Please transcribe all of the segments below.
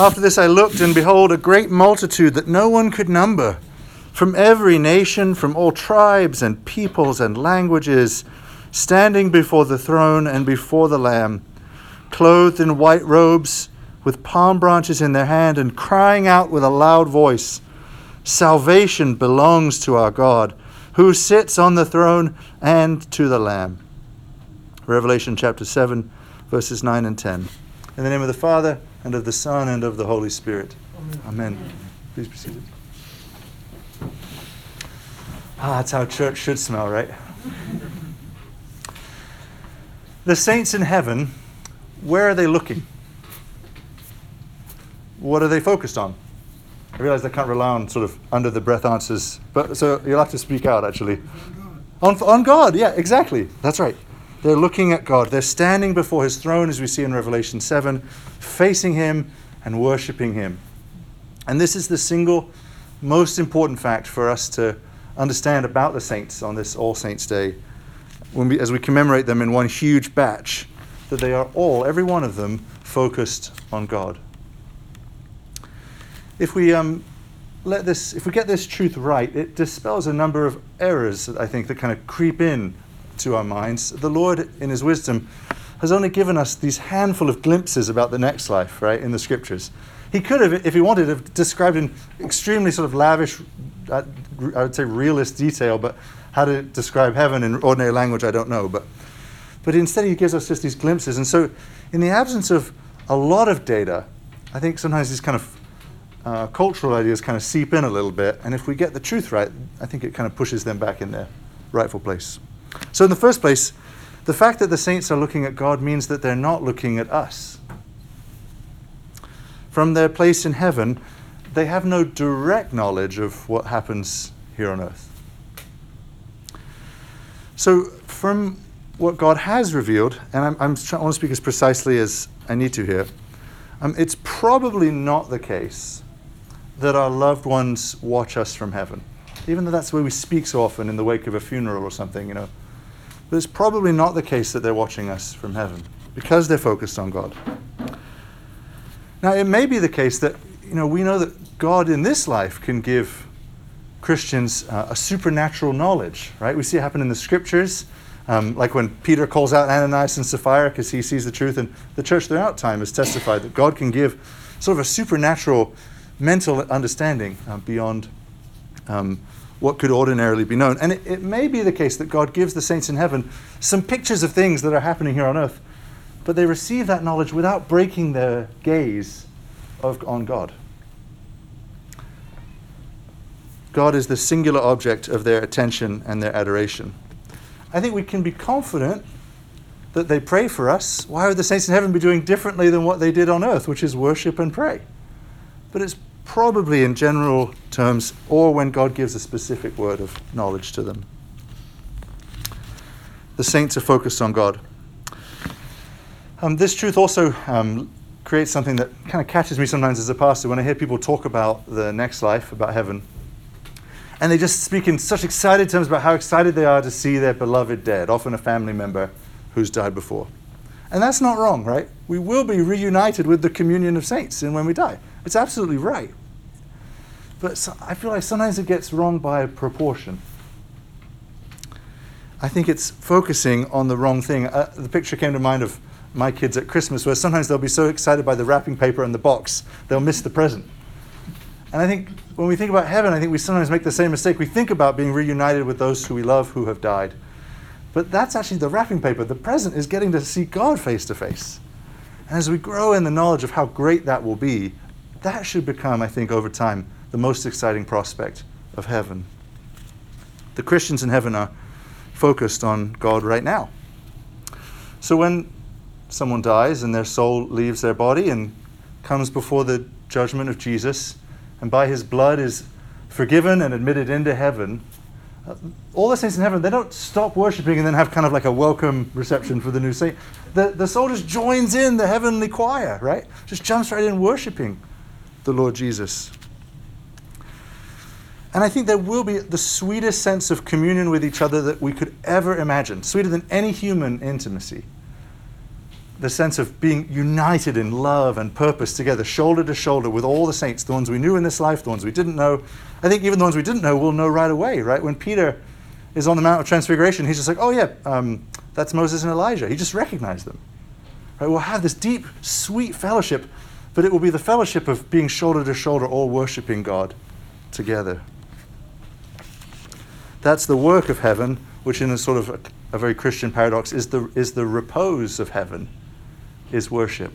After this I looked, and behold, a great multitude that no one could number, from every nation, from all tribes and peoples and languages, standing before the throne and before the Lamb, clothed in white robes, with palm branches in their hand, and crying out with a loud voice Salvation belongs to our God, who sits on the throne and to the Lamb. Revelation chapter 7, verses 9 and 10. In the name of the Father, and of the Son, and of the Holy Spirit. Amen. Amen. Please be seated. Ah, that's how church should smell, right? the saints in heaven, where are they looking? What are they focused on? I realize I can't rely on sort of under the breath answers, but so you'll have to speak out actually. On God. On, on God, yeah, exactly. That's right. They're looking at God. They're standing before his throne, as we see in Revelation 7, facing him and worshiping him. And this is the single most important fact for us to understand about the saints on this All Saints' Day, we, as we commemorate them in one huge batch, that they are all, every one of them, focused on God. If we um, let this, if we get this truth right, it dispels a number of errors, that I think, that kind of creep in to our minds. The Lord, in His wisdom, has only given us these handful of glimpses about the next life, right, in the scriptures. He could have, if he wanted, have described in extremely sort of lavish, uh, I would say realist detail, but how to describe heaven in ordinary language, I don't know. But, but instead, he gives us just these glimpses. And so, in the absence of a lot of data, I think sometimes these kind of uh, cultural ideas kind of seep in a little bit. And if we get the truth right, I think it kind of pushes them back in their rightful place. So, in the first place, the fact that the saints are looking at God means that they're not looking at us. From their place in heaven, they have no direct knowledge of what happens here on earth. So, from what God has revealed, and I'm, I'm trying, I want to speak as precisely as I need to here, um, it's probably not the case that our loved ones watch us from heaven. Even though that's the way we speak so often in the wake of a funeral or something, you know. But it's probably not the case that they're watching us from heaven because they're focused on God. Now, it may be the case that, you know, we know that God in this life can give Christians uh, a supernatural knowledge, right? We see it happen in the scriptures, um, like when Peter calls out Ananias and Sapphira because he sees the truth, and the church throughout time has testified that God can give sort of a supernatural mental understanding uh, beyond um, what could ordinarily be known. And it, it may be the case that God gives the saints in heaven some pictures of things that are happening here on earth, but they receive that knowledge without breaking their gaze of, on God. God is the singular object of their attention and their adoration. I think we can be confident that they pray for us. Why would the saints in heaven be doing differently than what they did on earth, which is worship and pray? But it's probably in general terms, or when God gives a specific word of knowledge to them. The saints are focused on God. Um, this truth also um, creates something that kind of catches me sometimes as a pastor when I hear people talk about the next life, about heaven. And they just speak in such excited terms about how excited they are to see their beloved dead, often a family member who's died before. And that's not wrong, right? We will be reunited with the communion of saints and when we die. It's absolutely right. But so, I feel like sometimes it gets wrong by proportion. I think it's focusing on the wrong thing. Uh, the picture came to mind of my kids at Christmas, where sometimes they'll be so excited by the wrapping paper and the box, they'll miss the present. And I think when we think about heaven, I think we sometimes make the same mistake. We think about being reunited with those who we love who have died. But that's actually the wrapping paper. The present is getting to see God face to face. And as we grow in the knowledge of how great that will be, that should become, I think, over time, the most exciting prospect of heaven. The Christians in heaven are focused on God right now. So when someone dies and their soul leaves their body and comes before the judgment of Jesus, and by his blood is forgiven and admitted into heaven, uh, all the saints in heaven, they don't stop worshiping and then have kind of like a welcome reception for the new saint. The, the soul just joins in the heavenly choir, right? Just jumps right in worshiping the Lord Jesus. And I think there will be the sweetest sense of communion with each other that we could ever imagine, sweeter than any human intimacy. the sense of being united in love and purpose together, shoulder to shoulder with all the saints, the ones we knew in this life, the ones we didn't know. I think even the ones we didn't know, we'll know right away, right? When Peter is on the Mount of Transfiguration, he's just like, oh, yeah, um, that's Moses and Elijah. He just recognized them. Right? We'll have this deep, sweet fellowship, but it will be the fellowship of being shoulder to shoulder, all worshiping God together. That's the work of heaven, which, in a sort of a, a very Christian paradox, is the, is the repose of heaven, is worship.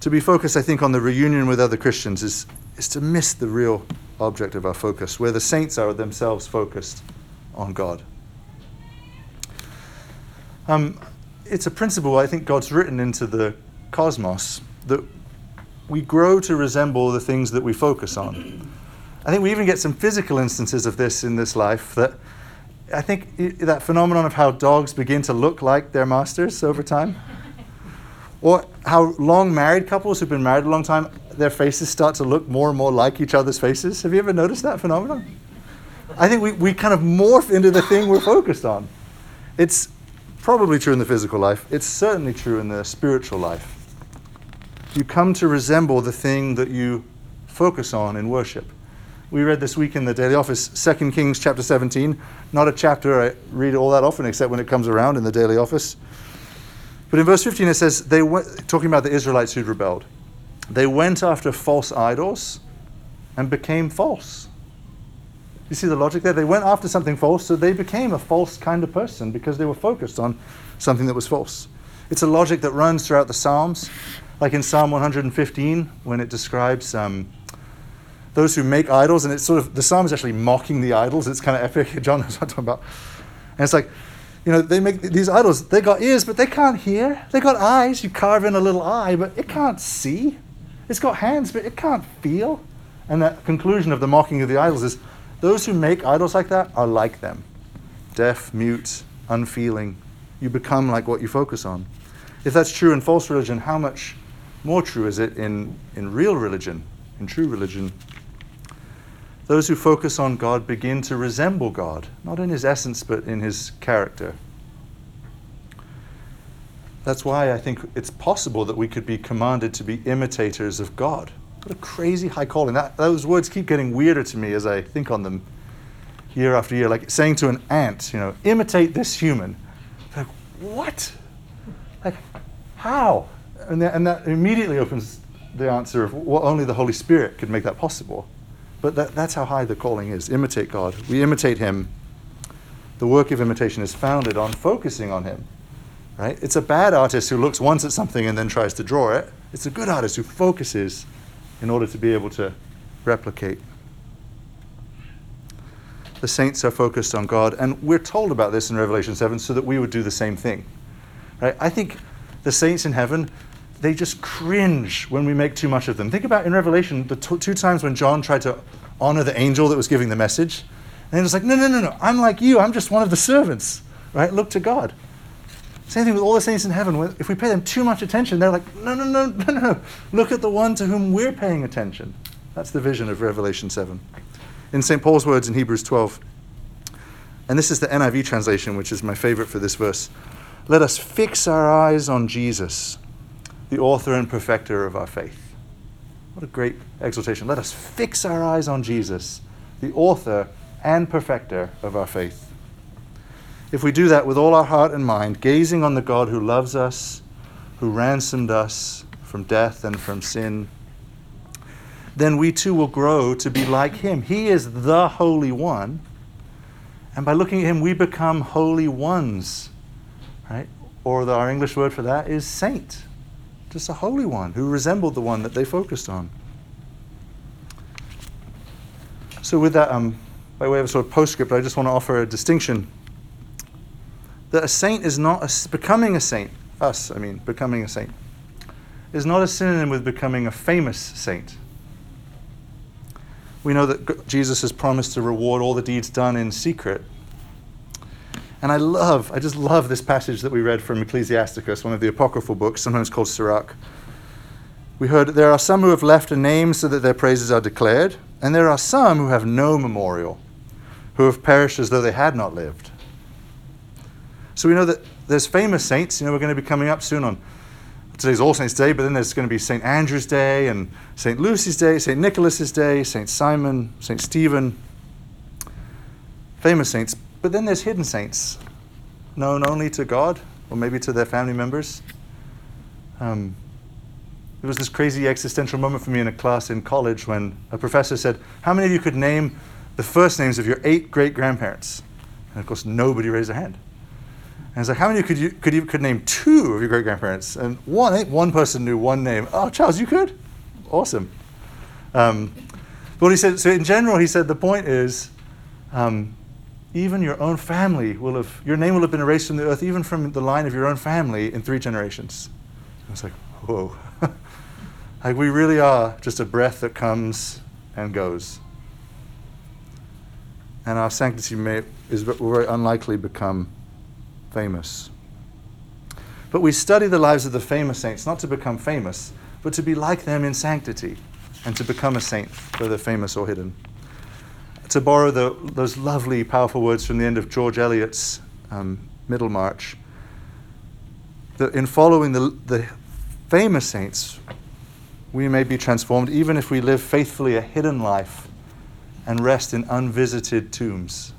To be focused, I think, on the reunion with other Christians is, is to miss the real object of our focus, where the saints are themselves focused on God. Um, it's a principle I think God's written into the cosmos that we grow to resemble the things that we focus on. I think we even get some physical instances of this in this life that I think that phenomenon of how dogs begin to look like their masters over time. or how long married couples who've been married a long time, their faces start to look more and more like each other's faces. Have you ever noticed that phenomenon? I think we, we kind of morph into the thing we're focused on. It's probably true in the physical life, it's certainly true in the spiritual life. You come to resemble the thing that you focus on in worship. We read this week in the daily office 2 Kings chapter 17, not a chapter I read all that often except when it comes around in the daily office. But in verse 15 it says, they went, talking about the Israelites who'd rebelled, they went after false idols and became false. You see the logic there? They went after something false, so they became a false kind of person because they were focused on something that was false. It's a logic that runs throughout the Psalms, like in Psalm 115, when it describes um, those who make idols, and it's sort of the psalm is actually mocking the idols. It's kind of epic. John knows what I'm talking about. And it's like, you know, they make these idols, they got ears, but they can't hear. They got eyes. You carve in a little eye, but it can't see. It's got hands, but it can't feel. And the conclusion of the mocking of the idols is those who make idols like that are like them deaf, mute, unfeeling. You become like what you focus on. If that's true in false religion, how much more true is it in, in real religion, in true religion? Those who focus on God begin to resemble God, not in his essence, but in his character. That's why I think it's possible that we could be commanded to be imitators of God. What a crazy high calling. That, those words keep getting weirder to me as I think on them year after year. Like saying to an ant, you know, imitate this human. Like, what? Like, how? And that, and that immediately opens the answer of well, only the Holy Spirit could make that possible. But that, that's how high the calling is. Imitate God. We imitate Him. The work of imitation is founded on focusing on Him. Right? It's a bad artist who looks once at something and then tries to draw it. It's a good artist who focuses in order to be able to replicate. The saints are focused on God, and we're told about this in Revelation 7 so that we would do the same thing. Right? I think the saints in heaven, they just cringe when we make too much of them. Think about in Revelation the t- two times when John tried to honor the angel that was giving the message. And he was like, no, no, no, no, I'm like you. I'm just one of the servants. Right? Look to God. Same thing with all the saints in heaven. If we pay them too much attention, they're like, no, no, no, no, no. Look at the one to whom we're paying attention. That's the vision of Revelation 7. In St. Paul's words in Hebrews 12, and this is the NIV translation, which is my favorite for this verse let us fix our eyes on Jesus, the author and perfecter of our faith. What a great exhortation. Let us fix our eyes on Jesus, the author and perfecter of our faith if we do that with all our heart and mind, gazing on the God who loves us, who ransomed us from death and from sin, then we too will grow to be like him. He is the Holy One. And by looking at him, we become holy ones, right? Or the, our English word for that is saint, just a holy one who resembled the one that they focused on. So, with that, um, by way of a sort of postscript, I just want to offer a distinction that a saint is not a, becoming a saint, us, I mean, becoming a saint, is not a synonym with becoming a famous saint. We know that Jesus has promised to reward all the deeds done in secret. And I love, I just love this passage that we read from Ecclesiasticus, one of the apocryphal books, sometimes called Sirach. We heard there are some who have left a name so that their praises are declared, and there are some who have no memorial, who have perished as though they had not lived. So we know that there's famous saints. You know, we're going to be coming up soon on today's All Saints' Day, but then there's going to be St. Andrew's Day and St. Lucy's Day, St. Nicholas's Day, St. Simon, St. Stephen. Famous saints. But then there's hidden saints, known only to God or maybe to their family members. Um, there was this crazy existential moment for me in a class in college when a professor said, How many of you could name the first names of your eight great grandparents? And of course, nobody raised their hand. And it's like, how many could you could you could name two of your great grandparents? And one one person knew one name. Oh, Charles, you could? Awesome. Um, but he said, so in general, he said the point is, um, even your own family will have your name will have been erased from the earth, even from the line of your own family in three generations. I was like, whoa. like we really are just a breath that comes and goes. And our sanctity may is very unlikely become famous. But we study the lives of the famous saints not to become famous, but to be like them in sanctity and to become a saint, whether famous or hidden. To borrow the, those lovely, powerful words from the end of George Eliot's um, Middlemarch, that in following the, the famous saints, we may be transformed even if we live faithfully a hidden life and rest in unvisited tombs.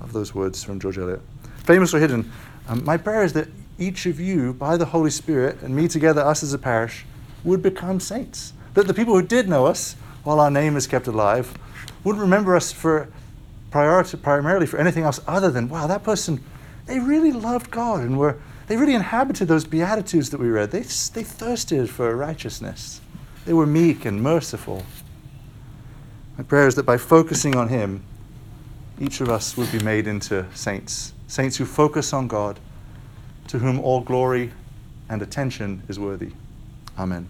Of those words from George Eliot famous or hidden, um, my prayer is that each of you, by the Holy Spirit, and me together, us as a parish, would become saints. That the people who did know us, while our name is kept alive, would remember us for primarily for anything else other than, wow, that person, they really loved God and were, they really inhabited those Beatitudes that we read. They, they thirsted for righteousness. They were meek and merciful. My prayer is that by focusing on Him, each of us would be made into saints saints who focus on God, to whom all glory and attention is worthy. Amen.